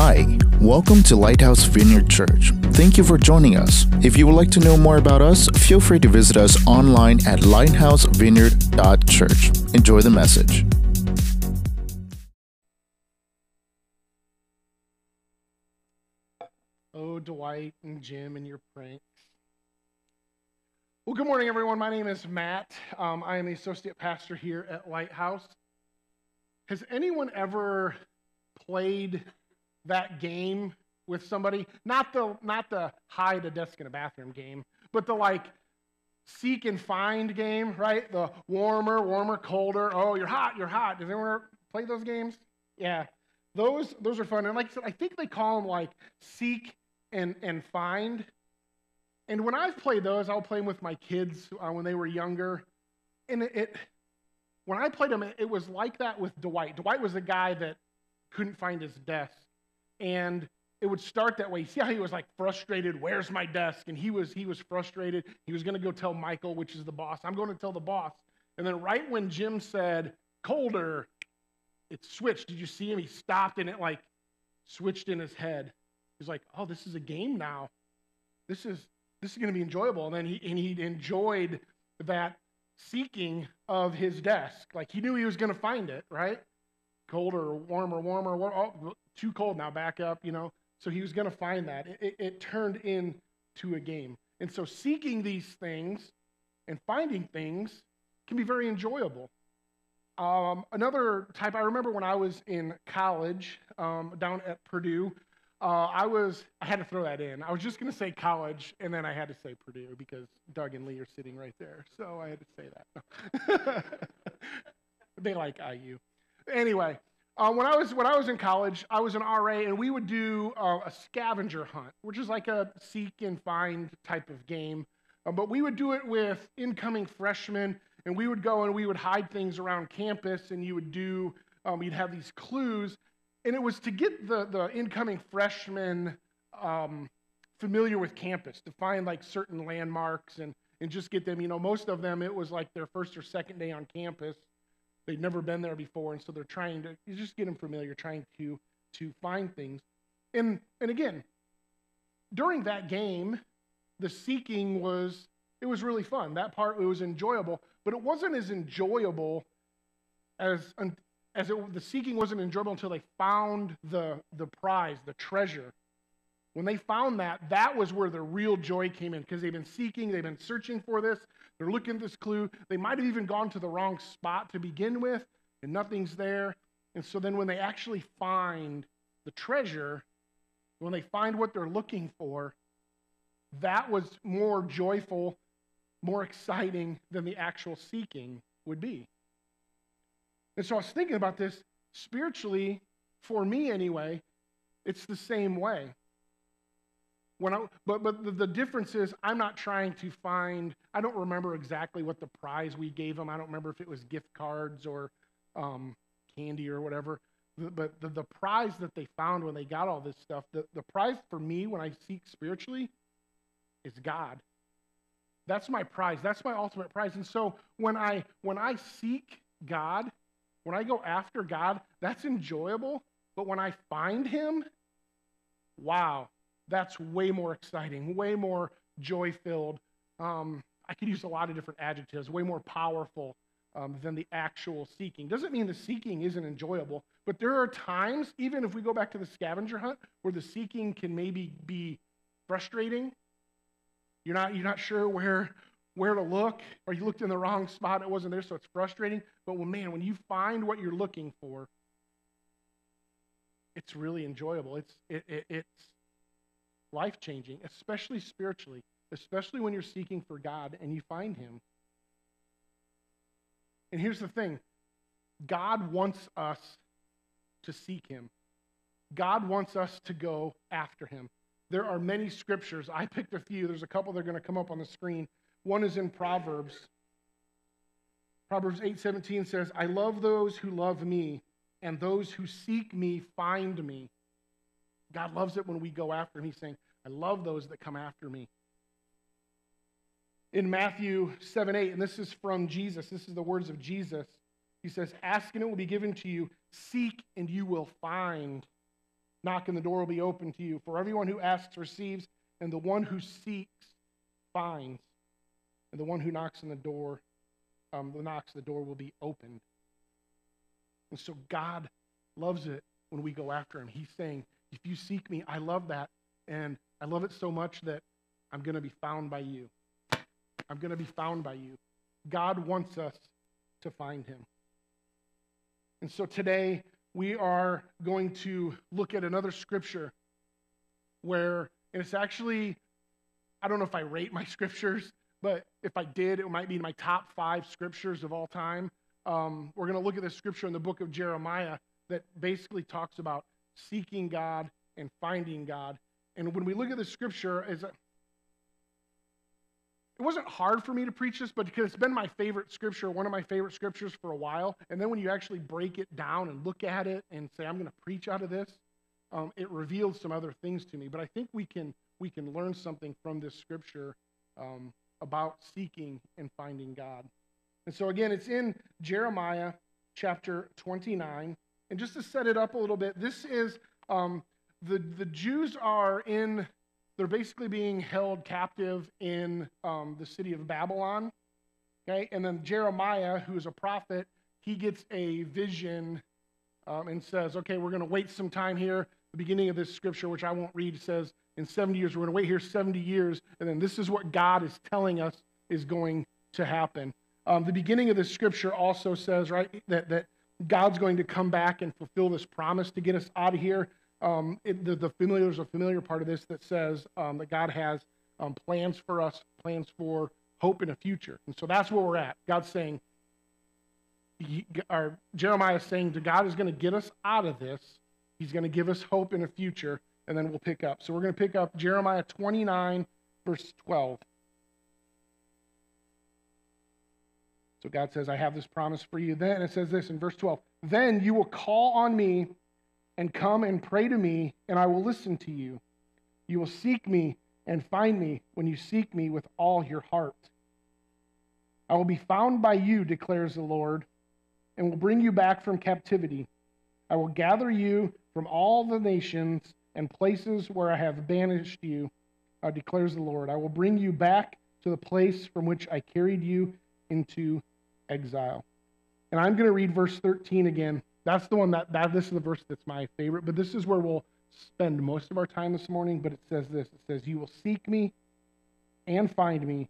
Hi, welcome to Lighthouse Vineyard Church. Thank you for joining us. If you would like to know more about us, feel free to visit us online at lighthousevineyard.church. Enjoy the message. Oh, Dwight and Jim and your pranks. Well, good morning, everyone. My name is Matt. Um, I am the associate pastor here at Lighthouse. Has anyone ever played that game with somebody? Not the not the hide a desk in a bathroom game, but the like seek and find game, right? The warmer, warmer, colder. Oh, you're hot, you're hot. Does anyone play those games? Yeah. Those those are fun. And like I said, I think they call them like seek and and find. And when I've played those, I'll play them with my kids uh, when they were younger. And it, it when I played them, it, it was like that with Dwight. Dwight was the guy that couldn't find his desk. And it would start that way. See how he was like frustrated, where's my desk? And he was he was frustrated. He was gonna go tell Michael, which is the boss. I'm going to tell the boss. And then right when Jim said, colder, it switched. Did you see him? He stopped and it like switched in his head. He's like, oh, this is a game now. This is this is gonna be enjoyable. And then he and he enjoyed that seeking of his desk. Like he knew he was gonna find it, right? colder, warmer, warmer, warmer oh, too cold now, back up, you know. So he was going to find that. It, it, it turned into a game. And so seeking these things and finding things can be very enjoyable. Um, another type, I remember when I was in college um, down at Purdue, uh, I was, I had to throw that in. I was just going to say college, and then I had to say Purdue because Doug and Lee are sitting right there. So I had to say that. they like IU anyway, uh, when I was when I was in college, I was an RA, and we would do uh, a scavenger hunt, which is like a seek and find type of game. Uh, but we would do it with incoming freshmen, and we would go and we would hide things around campus, and you would do um, you'd have these clues, and it was to get the the incoming freshmen um, familiar with campus, to find like certain landmarks and and just get them. You know, most of them it was like their first or second day on campus They've never been there before, and so they're trying to just get them familiar, trying to to find things. And and again, during that game, the seeking was it was really fun. That part it was enjoyable, but it wasn't as enjoyable as as it, the seeking wasn't enjoyable until they found the the prize, the treasure. When they found that, that was where the real joy came in because they've been seeking, they've been searching for this, they're looking at this clue. They might have even gone to the wrong spot to begin with, and nothing's there. And so then when they actually find the treasure, when they find what they're looking for, that was more joyful, more exciting than the actual seeking would be. And so I was thinking about this spiritually, for me anyway, it's the same way. When I, but but the, the difference is I'm not trying to find. I don't remember exactly what the prize we gave them. I don't remember if it was gift cards or um, candy or whatever. But the, the prize that they found when they got all this stuff, the, the prize for me when I seek spiritually is God. That's my prize. That's my ultimate prize. And so when I when I seek God, when I go after God, that's enjoyable. But when I find Him, wow, that's way more exciting, way more joy filled. Um, I could use a lot of different adjectives, way more powerful um, than the actual seeking. Doesn't mean the seeking isn't enjoyable, but there are times, even if we go back to the scavenger hunt, where the seeking can maybe be frustrating. You're not, you're not sure where, where to look, or you looked in the wrong spot, it wasn't there, so it's frustrating. But when, man, when you find what you're looking for, it's really enjoyable. It's, it, it, it's, life changing, especially spiritually, especially when you're seeking for God and you find Him. And here's the thing God wants us to seek Him, God wants us to go after Him. There are many scriptures. I picked a few. There's a couple that are going to come up on the screen. One is in Proverbs. Proverbs 8:17 says, "I love those who love me, and those who seek me find me." God loves it when we go after him. He's saying, I love those that come after me. In Matthew 7 8, and this is from Jesus, this is the words of Jesus. He says, Ask and it will be given to you, seek and you will find, Knock and the door will be open to you. For everyone who asks receives, and the one who seeks finds. And the one who knocks on the door, um, the knocks, the door will be opened. And so God loves it when we go after him. He's saying, if you seek me, I love that. And I love it so much that I'm going to be found by you. I'm going to be found by you. God wants us to find him. And so today we are going to look at another scripture where it's actually, I don't know if I rate my scriptures, but if I did, it might be my top five scriptures of all time. Um, we're going to look at this scripture in the book of Jeremiah that basically talks about seeking God and finding God. And when we look at the scripture, is it wasn't hard for me to preach this, but because it's been my favorite scripture, one of my favorite scriptures for a while. And then when you actually break it down and look at it and say, I'm going to preach out of this, um, it reveals some other things to me. But I think we can we can learn something from this scripture um, about seeking and finding God. And so again, it's in Jeremiah chapter 29. And just to set it up a little bit, this is um, the the Jews are in they're basically being held captive in um, the city of Babylon. Okay, and then Jeremiah, who is a prophet, he gets a vision um, and says, "Okay, we're going to wait some time here." The beginning of this scripture, which I won't read, says, "In 70 years, we're going to wait here 70 years, and then this is what God is telling us is going to happen." Um, the beginning of this scripture also says, right, that that God's going to come back and fulfill this promise to get us out of here um, it, the, the familiar, there's a familiar part of this that says um, that God has um, plans for us, plans for hope in a future. And so that's where we're at. God's saying, or Jeremiah is saying that God is going to get us out of this. He's going to give us hope in a future, and then we'll pick up. So we're going to pick up Jeremiah 29, verse 12. So God says, I have this promise for you. Then it says this in verse 12 Then you will call on me and come and pray to me, and I will listen to you. You will seek me and find me when you seek me with all your heart. I will be found by you, declares the Lord, and will bring you back from captivity. I will gather you from all the nations and places where I have banished you, uh, declares the Lord. I will bring you back to the place from which I carried you into exile. And I'm going to read verse 13 again. That's the one that, that this is the verse that's my favorite, but this is where we'll spend most of our time this morning. But it says this it says, You will seek me and find me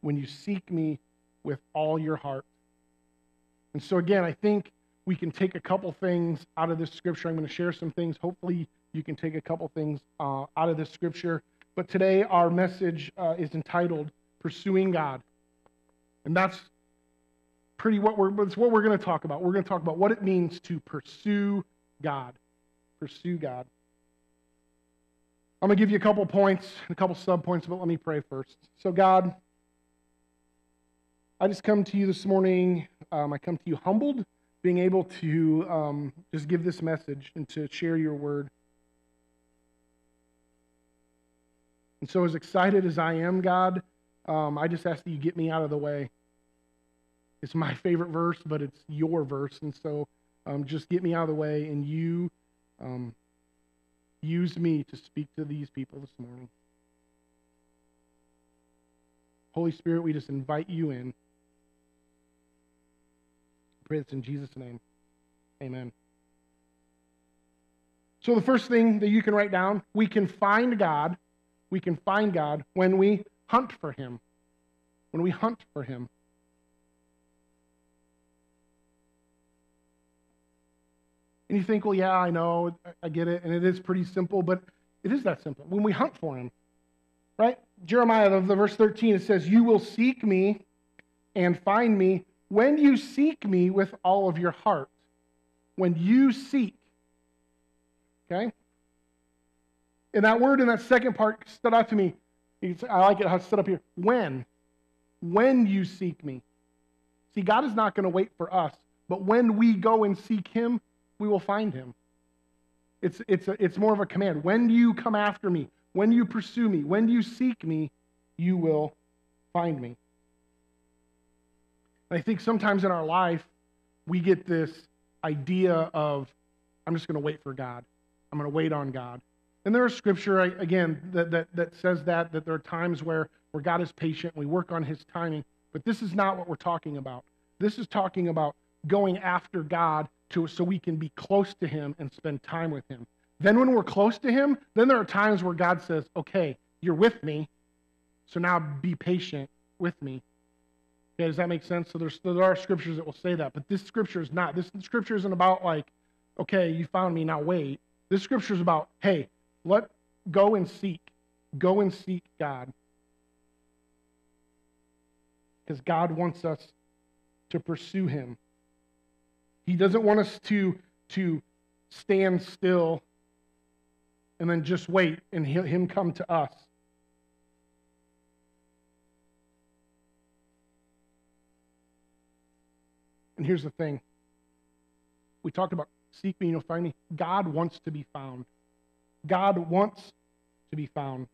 when you seek me with all your heart. And so, again, I think we can take a couple things out of this scripture. I'm going to share some things. Hopefully, you can take a couple things uh, out of this scripture. But today, our message uh, is entitled Pursuing God. And that's pretty what we're it's what we're going to talk about. We're going to talk about what it means to pursue God. Pursue God. I'm going to give you a couple points, a couple sub points, but let me pray first. So, God, I just come to you this morning. Um, I come to you humbled, being able to um, just give this message and to share your word. And so, as excited as I am, God, um, I just ask that you get me out of the way. It's my favorite verse, but it's your verse. And so um, just get me out of the way and you um, use me to speak to these people this morning. Holy Spirit, we just invite you in. I pray this in Jesus' name. Amen. So, the first thing that you can write down we can find God. We can find God when we hunt for Him. When we hunt for Him. And you think, well, yeah, I know, I get it, and it is pretty simple, but it is that simple. When we hunt for him, right? Jeremiah, of the verse 13, it says, You will seek me and find me when you seek me with all of your heart. When you seek. Okay? And that word in that second part stood out to me. I like it how it's set up here. When. When you seek me. See, God is not going to wait for us, but when we go and seek him, we will find him. It's, it's, a, it's more of a command. When you come after me, when you pursue me, when you seek me, you will find me. And I think sometimes in our life, we get this idea of, I'm just going to wait for God. I'm going to wait on God. And there is scripture, again, that, that, that says that, that there are times where, where God is patient we work on his timing. But this is not what we're talking about. This is talking about going after God to, so we can be close to him and spend time with him. Then when we're close to him, then there are times where God says, okay, you're with me, so now be patient with me. Okay, does that make sense? So there's, there are scriptures that will say that, but this scripture is not. This scripture isn't about like, okay, you found me, now wait. This scripture is about, hey, let go and seek. Go and seek God. Because God wants us to pursue him. He doesn't want us to, to stand still and then just wait and him come to us. And here's the thing we talked about seek me and you'll find me. God wants to be found. God wants to be found.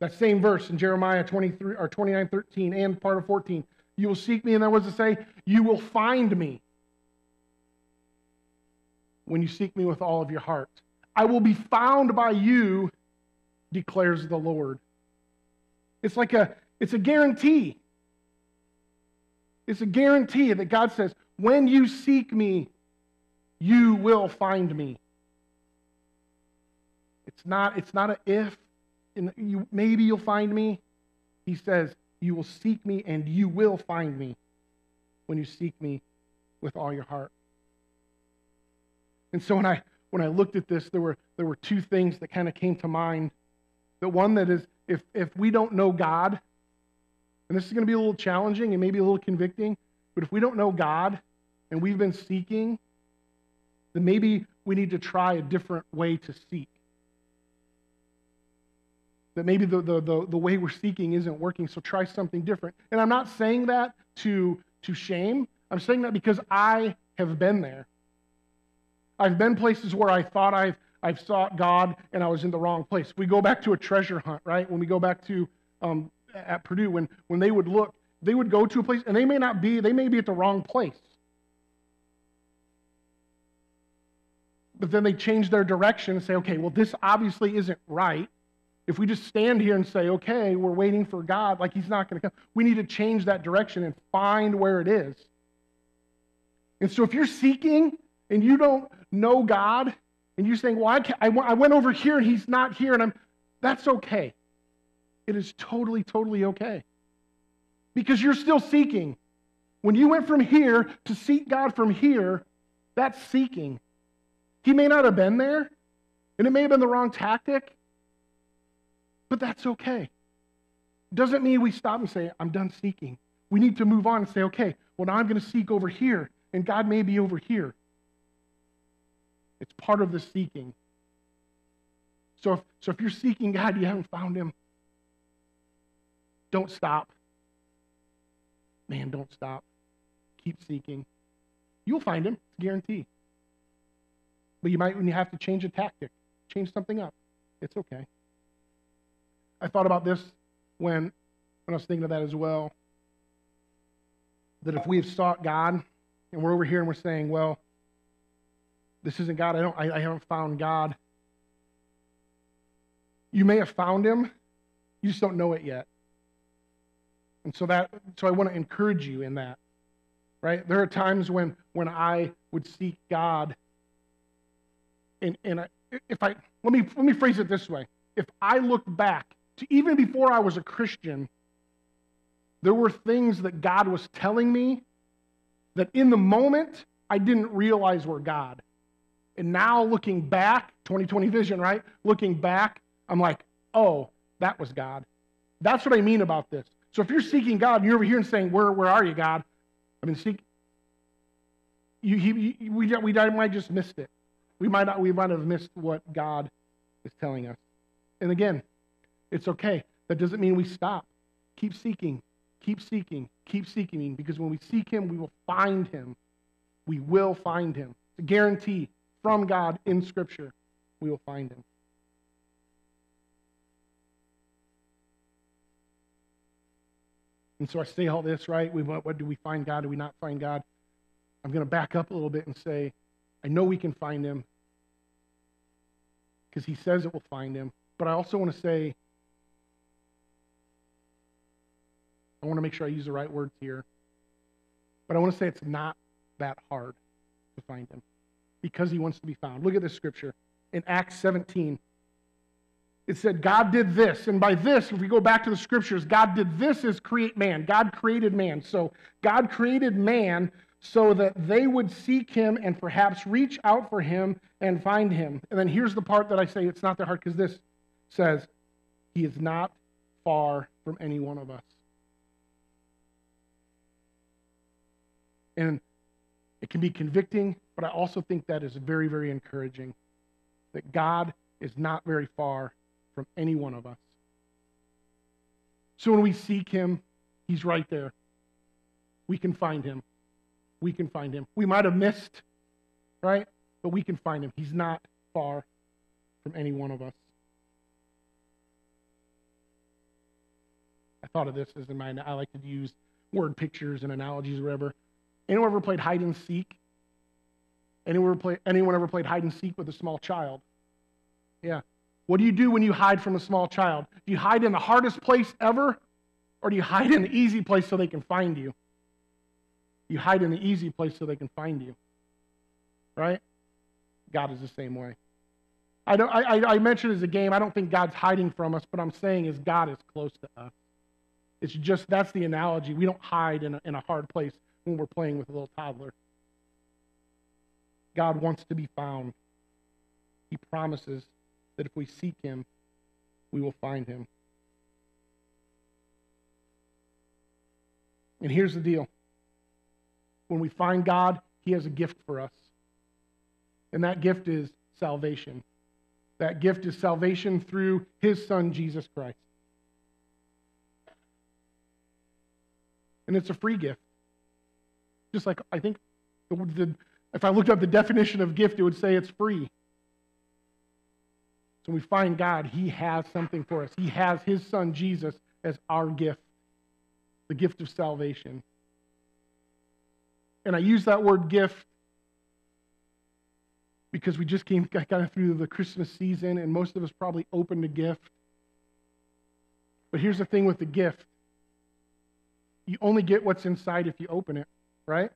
That same verse in Jeremiah 23 or 29, 13 and part of 14. You will seek me, and then was to say? You will find me when you seek me with all of your heart. I will be found by you, declares the Lord. It's like a it's a guarantee. It's a guarantee that God says, when you seek me, you will find me. It's not, it's not a if, and you, maybe you'll find me. He says, You will seek me and you will find me when you seek me with all your heart. And so when I when I looked at this, there were, there were two things that kind of came to mind. The one that is, if, if we don't know God, and this is going to be a little challenging and maybe a little convicting, but if we don't know God and we've been seeking, then maybe we need to try a different way to seek. That maybe the, the, the, the way we're seeking isn't working, so try something different. And I'm not saying that to, to shame. I'm saying that because I have been there. I've been places where I thought I've, I've sought God and I was in the wrong place. We go back to a treasure hunt, right? When we go back to um, at Purdue, when, when they would look, they would go to a place and they may not be, they may be at the wrong place. But then they change their direction and say, okay, well, this obviously isn't right. If we just stand here and say, okay, we're waiting for God, like He's not going to come, we need to change that direction and find where it is. And so if you're seeking and you don't know God, and you're saying, well, I, I, I went over here and he's not here, and I'm, that's okay. It is totally, totally okay. Because you're still seeking. When you went from here to seek God from here, that's seeking. He may not have been there, and it may have been the wrong tactic, but that's okay. Doesn't mean we stop and say, I'm done seeking. We need to move on and say, okay, well, now I'm going to seek over here, and God may be over here. It's part of the seeking. So if, so if you're seeking God, you haven't found him, don't stop. Man, don't stop. Keep seeking. You'll find him, it's a guarantee. But you might when you have to change a tactic, change something up. It's okay. I thought about this when, when I was thinking of that as well. That if we have sought God and we're over here and we're saying, well, this isn't God. I don't I, I haven't found God. You may have found him, you just don't know it yet. And so that so I want to encourage you in that. Right? There are times when when I would seek God and and I, if I let me let me phrase it this way. If I look back to even before I was a Christian, there were things that God was telling me that in the moment I didn't realize were God. And now looking back, 2020 vision, right? Looking back, I'm like, oh, that was God. That's what I mean about this. So if you're seeking God and you're over here and saying, where, where are you, God? I mean, seek. You, he, we, we might just missed it. We might not, we might have missed what God is telling us. And again, it's okay. That doesn't mean we stop. Keep seeking, keep seeking, keep seeking, because when we seek Him, we will find Him. We will find Him. It's a guarantee from God in Scripture, we will find him. And so I say all this, right? We, what, what do we find God? Do we not find God? I'm going to back up a little bit and say, I know we can find him. because he says it will find him. But I also want to say, I want to make sure I use the right words here. But I want to say it's not that hard to find him because he wants to be found. Look at this scripture in Acts 17. It said, God did this. And by this, if we go back to the scriptures, God did this is create man. God created man. So God created man so that they would seek him and perhaps reach out for him and find him. And then here's the part that I say it's not that hard because this says, He is not far from any one of us. And it can be convicting, but I also think that is very, very encouraging that God is not very far from any one of us. So when we seek Him, He's right there. We can find Him. We can find Him. We might have missed, right? But we can find Him. He's not far from any one of us. I thought of this as in my, I like to use word pictures and analogies or whatever. Anyone ever played hide and seek? Anyone ever, play, anyone ever played hide and seek with a small child? Yeah. What do you do when you hide from a small child? Do you hide in the hardest place ever? Or do you hide in the easy place so they can find you? You hide in the easy place so they can find you. Right? God is the same way. I, don't, I, I mentioned as a game, I don't think God's hiding from us, but I'm saying is God is close to us. It's just, that's the analogy. We don't hide in a, in a hard place when we're playing with a little toddler. God wants to be found. He promises that if we seek him, we will find him. And here's the deal when we find God, he has a gift for us. And that gift is salvation. That gift is salvation through his son, Jesus Christ. And it's a free gift. Just like I think the, the, if I looked up the definition of gift, it would say it's free. So we find God, He has something for us. He has His Son Jesus as our gift, the gift of salvation. And I use that word gift because we just came kind of through the Christmas season, and most of us probably opened a gift. But here's the thing with the gift you only get what's inside if you open it, right?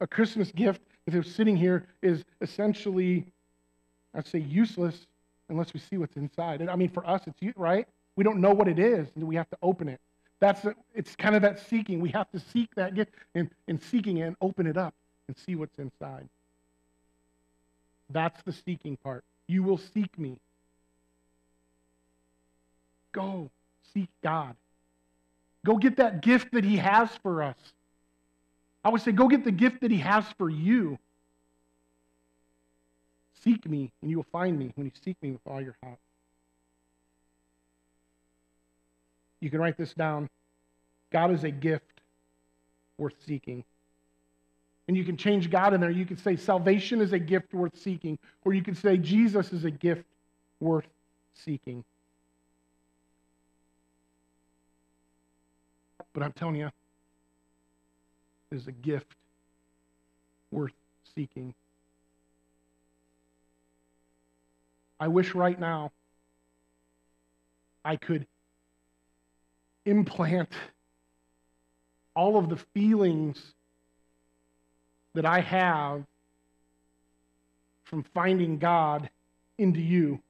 A Christmas gift, if it's sitting here, is essentially, I'd say, useless unless we see what's inside. And I mean, for us, it's right. We don't know what it is, and we have to open it. That's it's kind of that seeking. We have to seek that gift and, and seeking it and open it up and see what's inside. That's the seeking part. You will seek me. Go seek God. Go get that gift that He has for us. I would say, go get the gift that He has for you. Seek me, and you will find me when you seek me with all your heart. You can write this down. God is a gift worth seeking. And you can change God in there. You can say salvation is a gift worth seeking, or you can say Jesus is a gift worth seeking. But I'm telling you, is a gift worth seeking. I wish right now I could implant all of the feelings that I have from finding God into you,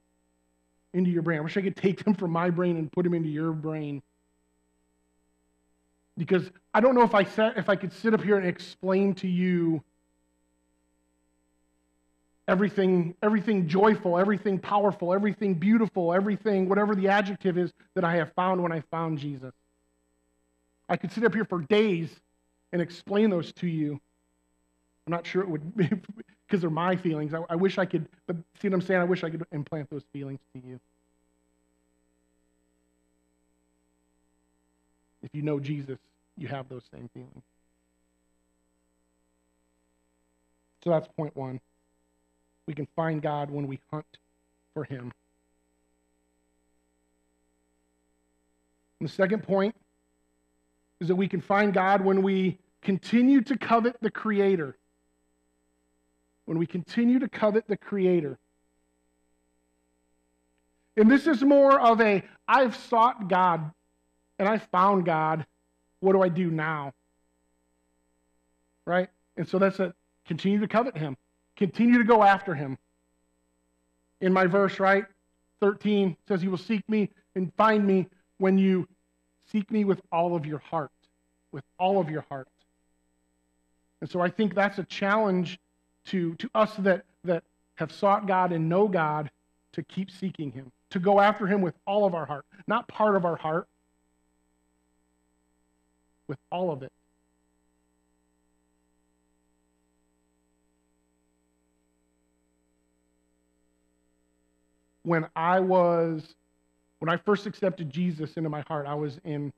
into your brain. I wish I could take them from my brain and put them into your brain. Because I don't know if I, sat, if I could sit up here and explain to you everything, everything joyful, everything powerful, everything beautiful, everything, whatever the adjective is that I have found when I found Jesus. I could sit up here for days and explain those to you. I'm not sure it would be because they're my feelings. I, I wish I could, but see what I'm saying? I wish I could implant those feelings to you. If you know Jesus, you have those same feelings. So that's point one. We can find God when we hunt for Him. And the second point is that we can find God when we continue to covet the Creator. When we continue to covet the Creator. And this is more of a I've sought God and I found God. What do I do now? Right? And so that's it. continue to covet him, continue to go after him. In my verse, right? 13 says, You will seek me and find me when you seek me with all of your heart. With all of your heart. And so I think that's a challenge to, to us that, that have sought God and know God to keep seeking Him, to go after Him with all of our heart, not part of our heart, with all of it. When I was, when I first accepted Jesus into my heart, I was in,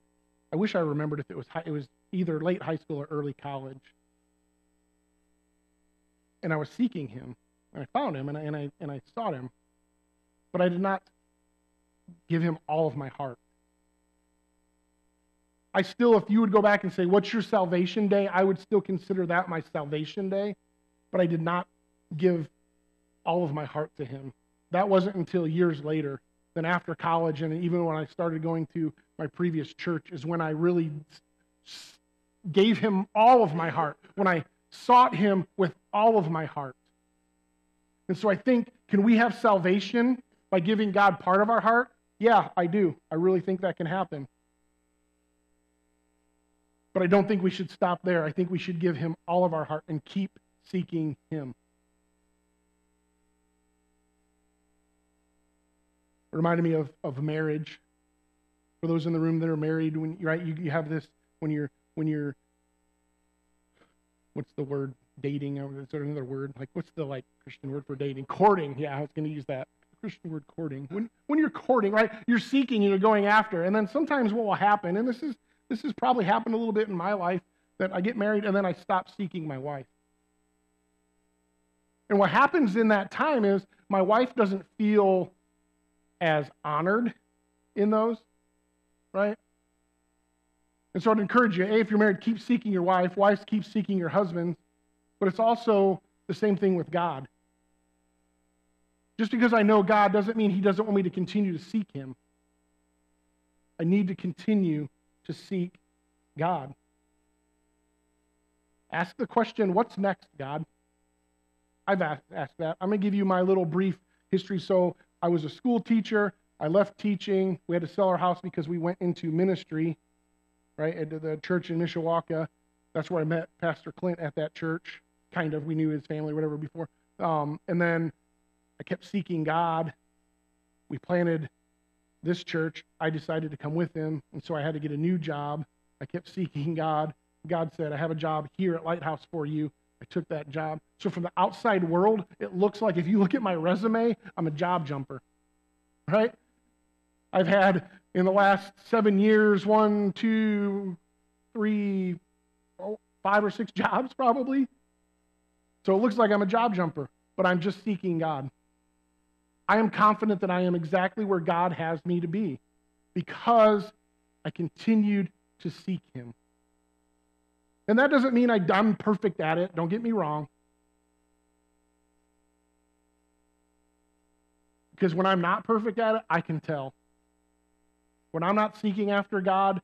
I wish I remembered if it was high, it was either late high school or early college. And I was seeking him. And I found him and I, and I, and I sought him. But I did not give him all of my heart. I still, if you would go back and say, What's your salvation day? I would still consider that my salvation day, but I did not give all of my heart to Him. That wasn't until years later, then after college, and even when I started going to my previous church, is when I really gave Him all of my heart, when I sought Him with all of my heart. And so I think, can we have salvation by giving God part of our heart? Yeah, I do. I really think that can happen. But I don't think we should stop there. I think we should give him all of our heart and keep seeking him. It reminded me of, of marriage. For those in the room that are married, when right, you, you have this when you're when you're what's the word dating? or Is there another word? Like what's the like Christian word for dating? Courting. Yeah, I was going to use that. Christian word courting. When when you're courting, right, you're seeking you're going after, and then sometimes what will happen, and this is this has probably happened a little bit in my life that I get married and then I stop seeking my wife. And what happens in that time is my wife doesn't feel as honored in those, right? And so I'd encourage you, A, if you're married, keep seeking your wife. Wives, keep seeking your husbands. But it's also the same thing with God. Just because I know God doesn't mean He doesn't want me to continue to seek Him. I need to continue to seek God. Ask the question, what's next, God? I've asked, asked that. I'm going to give you my little brief history. So I was a school teacher. I left teaching. We had to sell our house because we went into ministry, right, at the church in Mishawaka. That's where I met Pastor Clint at that church. Kind of. We knew his family, whatever, before. Um, and then I kept seeking God. We planted this church, I decided to come with him, and so I had to get a new job. I kept seeking God. God said, I have a job here at Lighthouse for you. I took that job. So from the outside world, it looks like if you look at my resume, I'm a job jumper, right? I've had in the last seven years one, two, three, oh, five or six jobs probably. So it looks like I'm a job jumper, but I'm just seeking God. I am confident that I am exactly where God has me to be because I continued to seek Him. And that doesn't mean I'm perfect at it, don't get me wrong. Because when I'm not perfect at it, I can tell. When I'm not seeking after God,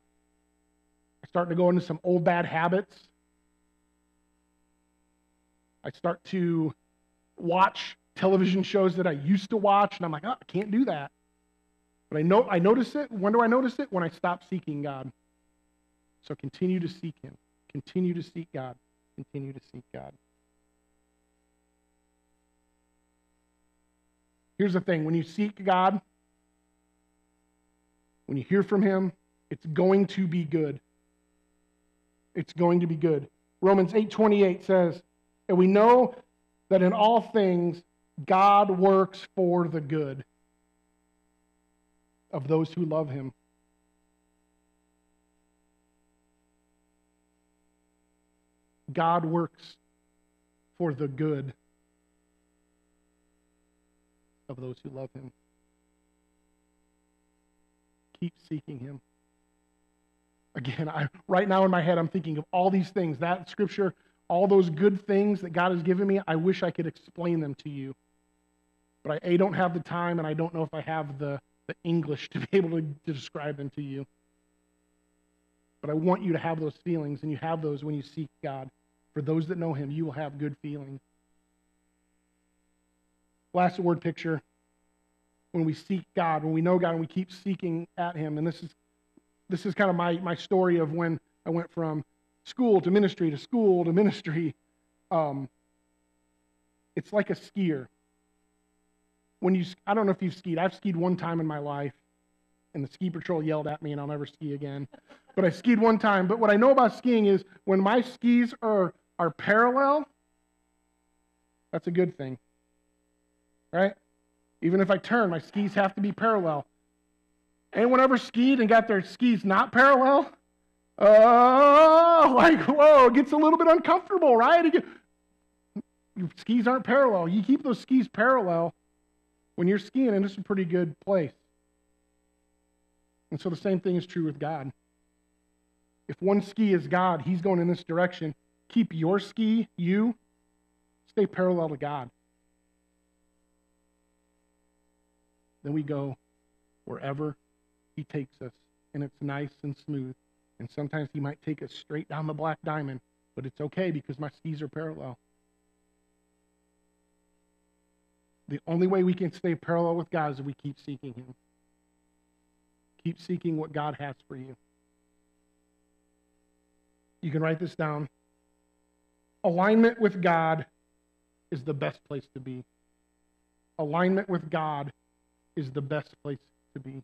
I start to go into some old bad habits. I start to watch television shows that I used to watch, and I'm like, oh, I can't do that. But I know I notice it. When do I notice it? When I stop seeking God. So continue to seek Him. Continue to seek God. Continue to seek God. Here's the thing when you seek God, when you hear from Him, it's going to be good. It's going to be good. Romans 8:28 says, "And we know that in all things God works for the good of those who love him. God works for the good of those who love him. Keep seeking him. Again, I, right now in my head, I'm thinking of all these things. That scripture, all those good things that God has given me, I wish I could explain them to you but I A, don't have the time, and I don't know if I have the, the English to be able to, to describe them to you. But I want you to have those feelings, and you have those when you seek God. For those that know Him, you will have good feelings. Last word picture when we seek God, when we know God and we keep seeking at Him. And this is this is kind of my, my story of when I went from school to ministry to school to ministry. Um, it's like a skier. When you, I don't know if you've skied. I've skied one time in my life, and the ski patrol yelled at me, and I'll never ski again. But I skied one time. But what I know about skiing is when my skis are are parallel, that's a good thing, right? Even if I turn, my skis have to be parallel. Anyone ever skied and got their skis not parallel? Oh, like, whoa, it gets a little bit uncomfortable, right? Your skis aren't parallel. You keep those skis parallel when you're skiing, and it's a pretty good place. And so the same thing is true with God. If one ski is God, He's going in this direction. Keep your ski, you, stay parallel to God. Then we go wherever He takes us, and it's nice and smooth. And sometimes He might take us straight down the black diamond, but it's okay because my skis are parallel. The only way we can stay parallel with God is if we keep seeking Him. Keep seeking what God has for you. You can write this down. Alignment with God is the best place to be. Alignment with God is the best place to be.